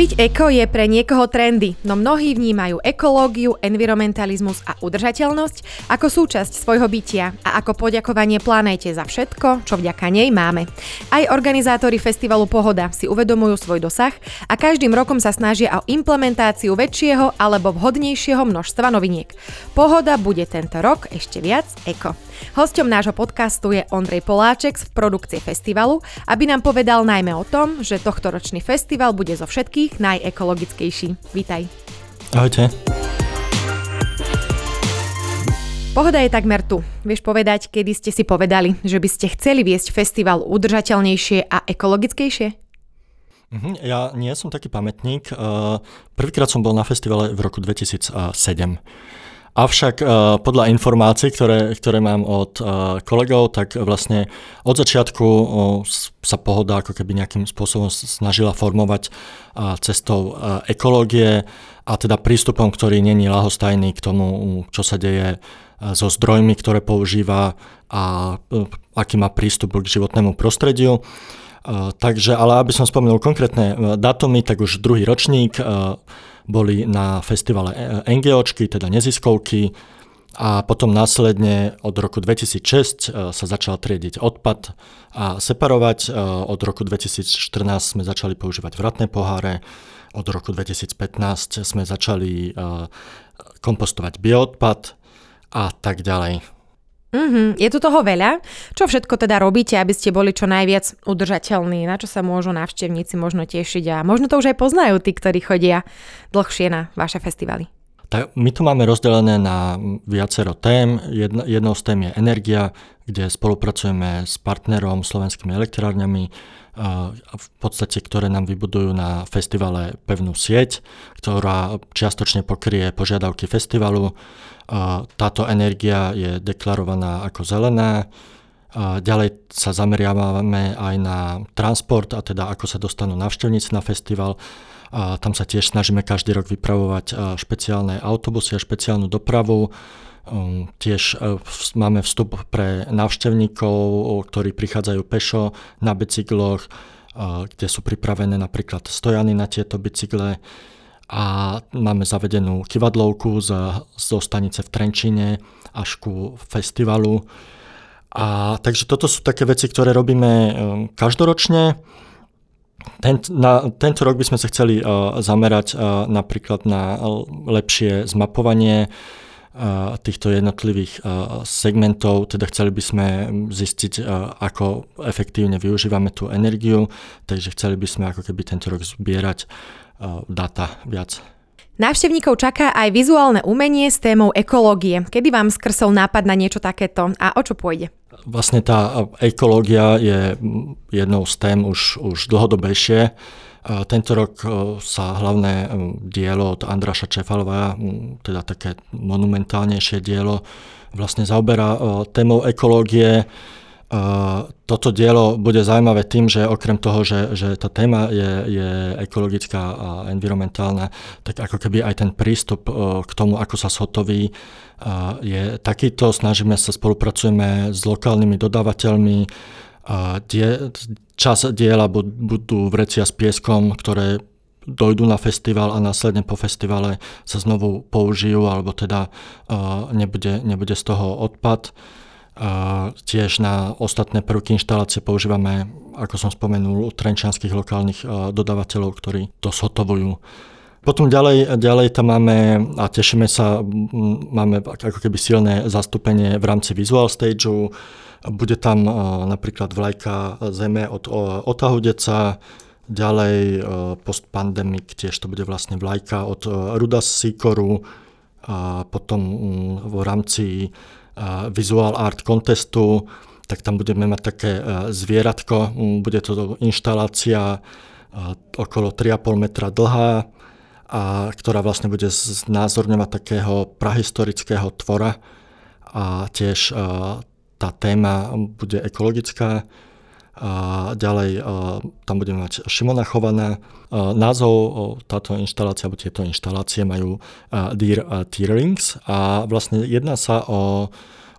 Byť eko je pre niekoho trendy, no mnohí vnímajú ekológiu, environmentalizmus a udržateľnosť ako súčasť svojho bytia a ako poďakovanie planéte za všetko, čo vďaka nej máme. Aj organizátori festivalu Pohoda si uvedomujú svoj dosah a každým rokom sa snažia o implementáciu väčšieho alebo vhodnejšieho množstva noviniek. Pohoda bude tento rok ešte viac eko. Hosťom nášho podcastu je Ondrej Poláček z produkcie festivalu, aby nám povedal najmä o tom, že tohtoročný festival bude zo všetkých najekologickejší. Vítaj. Ahojte. Pohoda je takmer tu. Vieš povedať, kedy ste si povedali, že by ste chceli viesť festival udržateľnejšie a ekologickejšie? Mhm, ja nie som taký pamätník. Prvýkrát som bol na festivale v roku 2007. Avšak uh, podľa informácií, ktoré, ktoré mám od uh, kolegov, tak vlastne od začiatku uh, sa pohoda ako keby nejakým spôsobom snažila formovať cestou ekológie a teda prístupom, ktorý není lahostajný k tomu, čo sa deje so zdrojmi, ktoré používa a aký má prístup k životnému prostrediu. Takže, ale aby som spomenul konkrétne datumy, tak už druhý ročník boli na festivale e, NGOčky, teda neziskovky a potom následne od roku 2006 e, sa začal triediť odpad a separovať. E, od roku 2014 sme začali používať vratné poháre, od roku 2015 sme začali kompostovať bioodpad a tak ďalej. Mm-hmm. Je tu toho veľa. Čo všetko teda robíte, aby ste boli čo najviac udržateľní? Na čo sa môžu návštevníci možno tešiť? A možno to už aj poznajú tí, ktorí chodia dlhšie na vaše festivaly. Tak my to máme rozdelené na viacero tém. Jedna, jednou z tém je energia, kde spolupracujeme s partnerom, slovenskými elektrárňami, v podstate, ktoré nám vybudujú na festivale pevnú sieť, ktorá čiastočne pokrie požiadavky festivalu táto energia je deklarovaná ako zelená. Ďalej sa zameriavame aj na transport a teda ako sa dostanú navštevníci na festival. A tam sa tiež snažíme každý rok vypravovať špeciálne autobusy a špeciálnu dopravu. Um, tiež e, máme vstup pre návštevníkov, ktorí prichádzajú pešo na bicykloch, kde sú pripravené napríklad stojany na tieto bicykle a máme zavedenú kivadlovku z, zo stanice v Trenčine až ku festivalu. A takže toto sú také veci, ktoré robíme každoročne. Ten, na, tento rok by sme sa chceli uh, zamerať uh, napríklad na lepšie zmapovanie uh, týchto jednotlivých uh, segmentov, teda chceli by sme zistiť, uh, ako efektívne využívame tú energiu, takže chceli by sme ako keby tento rok zbierať data viac. Návštevníkov čaká aj vizuálne umenie s témou ekológie. Kedy vám skrsol nápad na niečo takéto a o čo pôjde? Vlastne tá ekológia je jednou z tém už, už dlhodobejšie. Tento rok sa hlavné dielo od Andraša Čefalova, teda také monumentálnejšie dielo, vlastne zaoberá témou ekológie toto dielo bude zaujímavé tým, že okrem toho, že, že tá téma je, je ekologická a environmentálna, tak ako keby aj ten prístup k tomu, ako sa zhotoví, je takýto. Snažíme sa, spolupracujeme s lokálnymi dodávateľmi. Die, čas diela budú vrecia s pieskom, ktoré dojdú na festival a následne po festivale sa znovu použijú, alebo teda nebude, nebude z toho odpad. Tiež na ostatné prvky inštalácie používame, ako som spomenul, trenčianských lokálnych dodávateľov, ktorí to zhotovujú. Potom ďalej, ďalej tam máme, a tešíme sa, máme ako keby silné zastúpenie v rámci Visual Stageu. Bude tam napríklad vlajka Zeme od Otahu Deca, ďalej post pandemic tiež to bude vlastne vlajka od Rudas Sikoru, a potom v rámci visual art contestu, tak tam budeme mať také e, zvieratko, bude to inštalácia e, okolo 3,5 metra dlhá, a ktorá vlastne bude znázorňovať takého prahistorického tvora a tiež e, tá téma bude ekologická. A ďalej tam budeme mať Šimona Chovaná. Názov táto inštalácia, alebo tieto inštalácie majú Dear Tierlings a vlastne jedná sa o,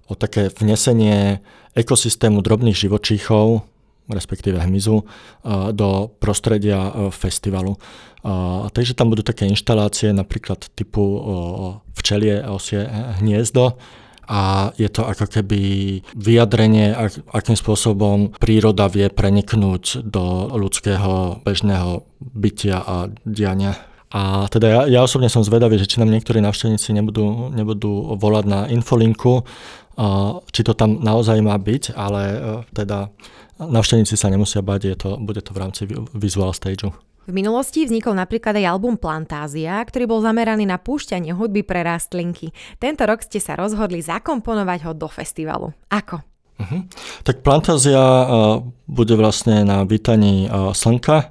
o také vnesenie ekosystému drobných živočíchov respektíve hmyzu, do prostredia festivalu. Takže tam budú také inštalácie napríklad typu včelie osie hniezdo, a je to ako keby vyjadrenie, akým spôsobom príroda vie preniknúť do ľudského bežného bytia a diania. A teda ja, ja osobne som zvedavý, že či nám niektorí návštevníci nebudú, nebudú volať na infolinku, či to tam naozaj má byť, ale e, teda návštevníci sa nemusia bať, je to, bude to v rámci visual stageu. V minulosti vznikol napríklad aj album Plantázia, ktorý bol zameraný na púšťanie hudby pre rastlinky. Tento rok ste sa rozhodli zakomponovať ho do festivalu. Ako? Uh-huh. Tak Plantázia uh, bude vlastne na vítaní uh, slnka.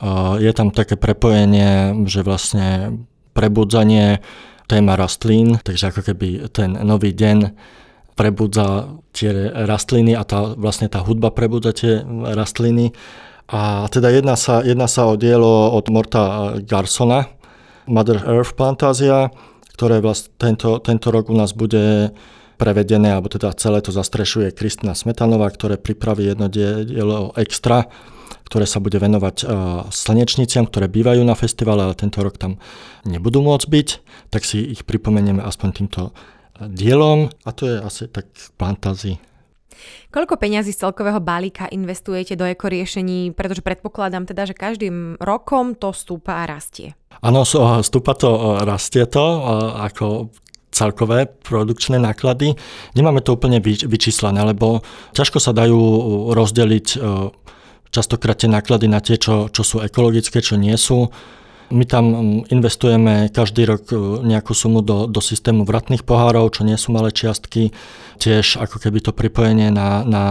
Uh, je tam také prepojenie, že vlastne prebudzanie téma rastlín, takže ako keby ten nový deň prebudza tie rastliny a tá, vlastne tá hudba prebudza tie rastliny a teda jedná sa, jedná sa o dielo od Morta Garsona, Mother Earth Plantázia, ktoré vlast, tento, tento rok u nás bude prevedené, alebo teda celé to zastrešuje Kristina Smetanová, ktoré pripraví jedno dielo extra, ktoré sa bude venovať uh, slnečniciam, ktoré bývajú na festivale, ale tento rok tam nebudú môcť byť, tak si ich pripomenieme aspoň týmto dielom a to je asi tak plantázii. Koľko peňazí z celkového balíka investujete do ekoriešení, pretože predpokladám teda, že každým rokom to stúpa a rastie. Áno, stúpa to, rastie to ako celkové produkčné náklady. Nemáme to úplne vyčíslené, lebo ťažko sa dajú rozdeliť častokrát tie náklady na tie, čo, čo sú ekologické, čo nie sú. My tam mm, investujeme každý rok e, nejakú sumu do, do systému vratných pohárov, čo nie sú malé čiastky. Tiež ako keby to pripojenie na, na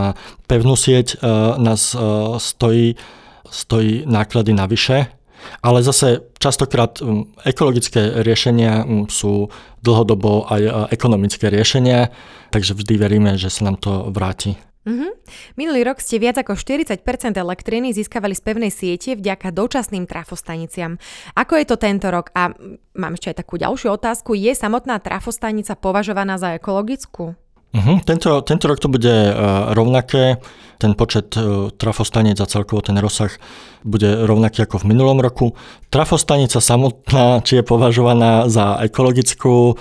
pevnú sieť uh, nás uh, stojí, stojí náklady navyše. Ale zase častokrát ekologické riešenia sú dlhodobo aj ekonomické riešenia, takže vždy veríme, že sa nám to vráti. Mm-hmm. Minulý rok ste viac ako 40% elektriny získavali z pevnej siete vďaka dočasným trafostaniciam. Ako je to tento rok? A mám ešte aj takú ďalšiu otázku. Je samotná trafostanica považovaná za ekologickú? Uh-huh. Tento, tento rok to bude uh, rovnaké. Ten počet uh, trafostanic a celkovo ten rozsah bude rovnaký ako v minulom roku. Trafostanica samotná, či je považovaná za ekologickú,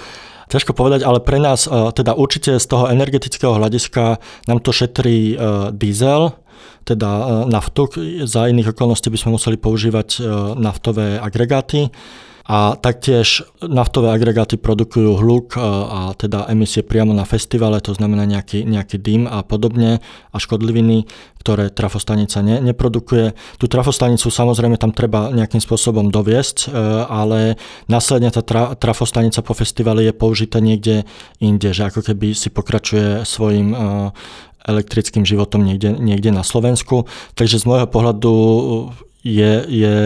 Ťažko povedať, ale pre nás, e, teda určite z toho energetického hľadiska nám to šetrí e, diesel, teda e, naftu. Za iných okolností by sme museli používať naftové agregáty. A taktiež naftové agregáty produkujú hluk a teda emisie priamo na festivale, to znamená nejaký, nejaký dym a podobne a škodliviny, ktoré trafostanica ne, neprodukuje. Tú trafostanicu samozrejme tam treba nejakým spôsobom doviesť, e, ale následne tá tra, trafostanica po festivale je použitá niekde inde, že ako keby si pokračuje svojim e, elektrickým životom niekde, niekde na Slovensku. Takže z môjho pohľadu je, je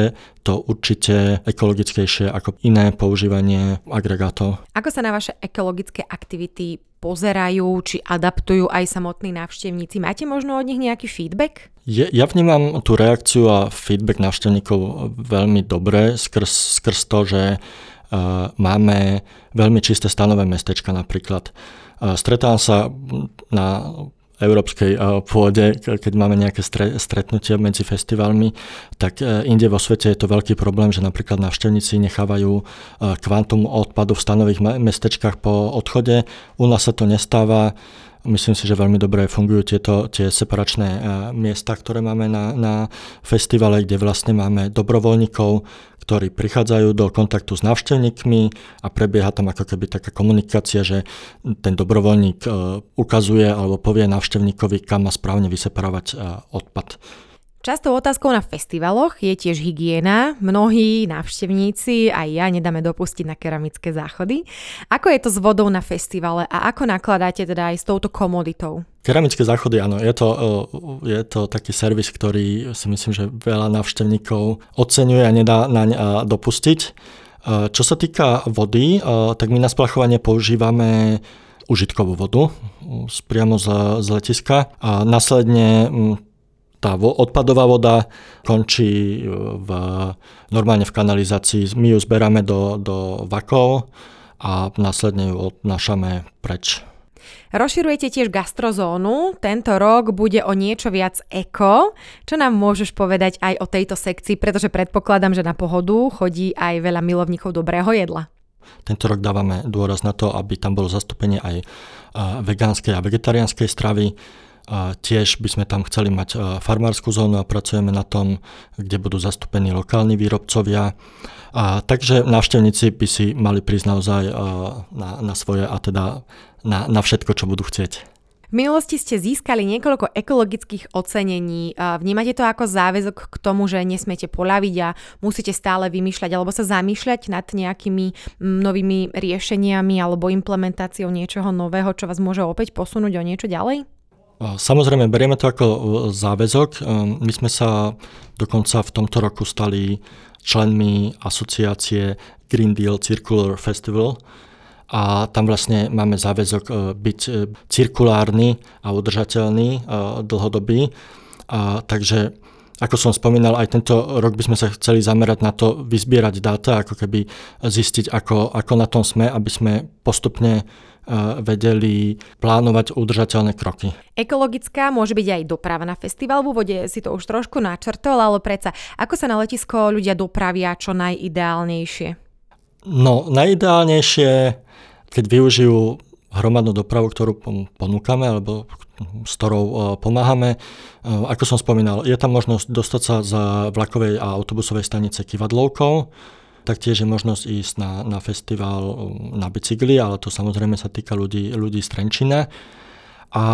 to určite ekologickejšie ako iné používanie agregátov. Ako sa na vaše ekologické aktivity pozerajú, či adaptujú aj samotní návštevníci? Máte možno od nich nejaký feedback? Je, ja vnímam tú reakciu a feedback návštevníkov veľmi dobre skrz, skrz to, že uh, máme veľmi čisté stanové mestečka napríklad. Uh, stretávam sa na európskej eh, pôde, keď máme nejaké stretnutia medzi festivalmi, tak eh, inde vo svete je to veľký problém, že napríklad návštevníci nechávajú eh, kvantum odpadu v stanových mestečkách po odchode. U nás sa to nestáva. Myslím si, že veľmi dobre fungujú tieto tie separačné miesta, ktoré máme na, na festivale, kde vlastne máme dobrovoľníkov, ktorí prichádzajú do kontaktu s návštevníkmi a prebieha tam ako keby taká komunikácia, že ten dobrovoľník e, ukazuje alebo povie návštevníkovi, kam má správne vyseparovať e, odpad. Častou otázkou na festivaloch je tiež hygiena. Mnohí návštevníci, aj ja, nedáme dopustiť na keramické záchody. Ako je to s vodou na festivale a ako nakladáte teda aj s touto komoditou? Keramické záchody, áno, je to, je to taký servis, ktorý si myslím, že veľa návštevníkov oceňuje a nedá naň dopustiť. Čo sa týka vody, tak my na splachovanie používame užitkovú vodu priamo z, z letiska a následne tá odpadová voda končí e, v, normálne v kanalizácii. My ju zberáme do, do vakov a následne ju odnášame preč. Rozširujete tiež gastrozónu, tento rok bude o niečo viac eko. Čo nám môžeš povedať aj o tejto sekcii, pretože predpokladám, že na pohodu chodí aj veľa milovníkov dobrého jedla. Tento rok dávame dôraz na to, aby tam bolo zastúpenie aj vegánskej a vegetariánskej stravy. Tiež by sme tam chceli mať farmárskú zónu a pracujeme na tom, kde budú zastúpení lokálni výrobcovia. A, takže návštevníci by si mali prísť naozaj na, na svoje a teda na, na všetko, čo budú chcieť. V minulosti ste získali niekoľko ekologických ocenení. Vnímate to ako záväzok k tomu, že nesmiete poľaviť a musíte stále vymýšľať alebo sa zamýšľať nad nejakými novými riešeniami alebo implementáciou niečoho nového, čo vás môže opäť posunúť o niečo ďalej? Samozrejme, berieme to ako záväzok. My sme sa dokonca v tomto roku stali členmi asociácie Green Deal Circular Festival, a tam vlastne máme záväzok e, byť e, cirkulárny a udržateľný e, dlhodobý. A, takže ako som spomínal, aj tento rok by sme sa chceli zamerať na to, vyzbierať dáta, ako keby zistiť, ako, ako na tom sme, aby sme postupne vedeli plánovať udržateľné kroky. Ekologická môže byť aj doprava na festival. V úvode si to už trošku načrtol, ale predsa, ako sa na letisko ľudia dopravia čo najideálnejšie? No, najideálnejšie keď využijú hromadnú dopravu, ktorú ponúkame alebo s ktorou e, pomáhame. E, ako som spomínal, je tam možnosť dostať sa za vlakovej a autobusovej stanice kivadlovkou, taktiež je možnosť ísť na, na festival e, na bicykli, ale to samozrejme sa týka ľudí, ľudí z Trenčina. A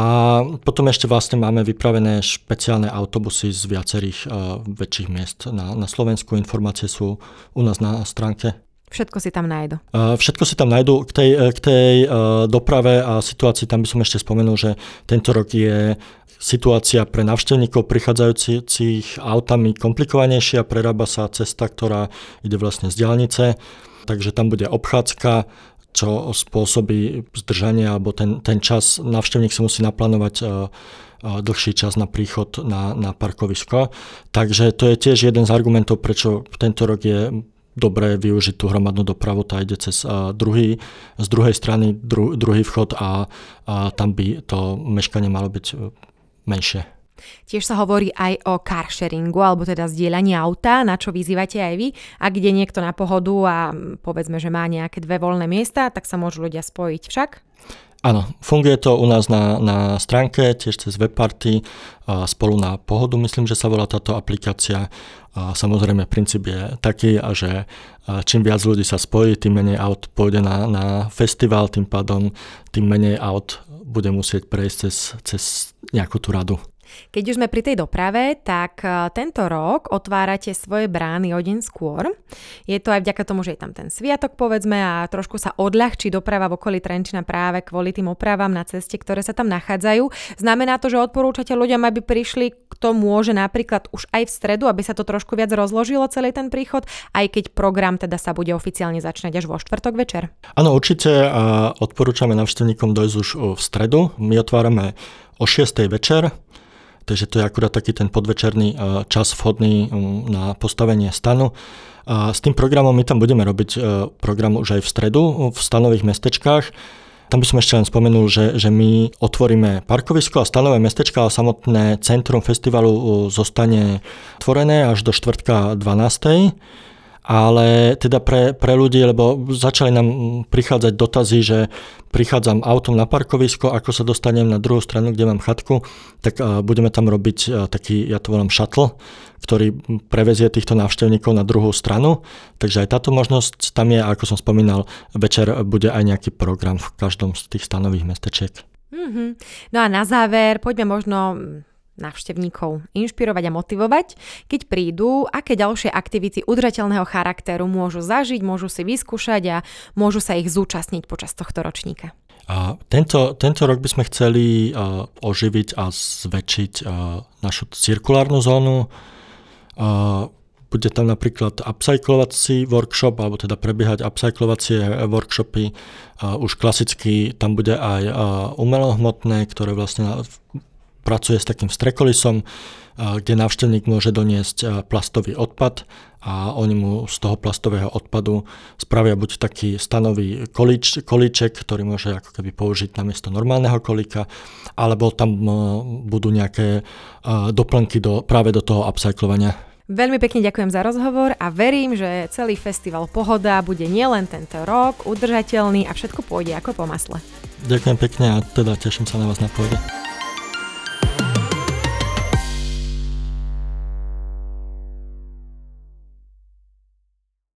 potom ešte vlastne máme vypravené špeciálne autobusy z viacerých uh, väčších miest na, na Slovensku. Informácie sú u nás na stránke Všetko si tam nájdu. Všetko si tam nájdu. K tej, k tej doprave a situácii tam by som ešte spomenul, že tento rok je situácia pre navštevníkov prichádzajúcich autami komplikovanejšia, prerába sa cesta, ktorá ide vlastne z diálnice, takže tam bude obchádzka, čo spôsobí zdržanie, alebo ten, ten čas, navštevník si musí naplánovať dlhší čas na príchod na, na parkovisko. Takže to je tiež jeden z argumentov, prečo tento rok je dobre využiť tú hromadnú dopravu, tá ide cez uh, druhý, z druhej strany dru, druhý vchod a, a tam by to meškanie malo byť uh, menšie. Tiež sa hovorí aj o car sharingu, alebo teda zdieľaní auta, na čo vyzývate aj vy. Ak ide niekto na pohodu a povedzme, že má nejaké dve voľné miesta, tak sa môžu ľudia spojiť však? Áno, funguje to u nás na, na stránke, tiež cez webparty, spolu na pohodu, myslím, že sa volá táto aplikácia. A samozrejme, princíp je taký, že čím viac ľudí sa spojí, tým menej aut pôjde na, na festival, tým pádom tým menej aut bude musieť prejsť cez, cez nejakú tú radu. Keď už sme pri tej doprave, tak e, tento rok otvárate svoje brány o deň skôr. Je to aj vďaka tomu, že je tam ten sviatok, povedzme, a trošku sa odľahčí doprava v okolí Trenčina práve kvôli tým opravám na ceste, ktoré sa tam nachádzajú. Znamená to, že odporúčate ľuďom, aby prišli, kto môže napríklad už aj v stredu, aby sa to trošku viac rozložilo celý ten príchod, aj keď program teda sa bude oficiálne začínať až vo štvrtok večer. Áno, určite a odporúčame navštevníkom dojsť už v stredu. My otvárame o 6. večer, takže to je akurát taký ten podvečerný e, čas vhodný um, na postavenie stanu. S tým programom my tam budeme robiť e, program už aj v stredu v stanových mestečkách. Tam by som ešte len spomenul, že, že my otvoríme parkovisko a stanové mestečka a samotné centrum festivalu e, zostane otvorené až do štvrtka 12 ale teda pre, pre ľudí, lebo začali nám prichádzať dotazy, že prichádzam autom na parkovisko, ako sa dostanem na druhú stranu, kde mám chatku, tak budeme tam robiť taký, ja to volám shuttle, ktorý prevezie týchto návštevníkov na druhú stranu. Takže aj táto možnosť tam je, ako som spomínal, večer bude aj nejaký program v každom z tých stanových mestečiek. Mm-hmm. No a na záver, poďme možno návštevníkov inšpirovať a motivovať, keď prídu, aké ďalšie aktivity udržateľného charakteru môžu zažiť, môžu si vyskúšať a môžu sa ich zúčastniť počas tohto ročníka. A tento, tento rok by sme chceli uh, oživiť a zväčšiť uh, našu cirkulárnu zónu. Uh, bude tam napríklad upcyclovací workshop, alebo teda prebiehať upcyclovacie workshopy. Uh, už klasicky tam bude aj uh, umelohmotné, ktoré vlastne pracuje s takým strekolisom, kde návštevník môže doniesť plastový odpad a oni mu z toho plastového odpadu spravia buď taký stanový kolíč, kolíček, ktorý môže ako keby použiť namiesto normálneho kolíka, alebo tam budú nejaké doplnky do, práve do toho upcyclovania. Veľmi pekne ďakujem za rozhovor a verím, že celý festival Pohoda bude nielen tento rok udržateľný a všetko pôjde ako po masle. Ďakujem pekne a teda teším sa na vás na pôjde.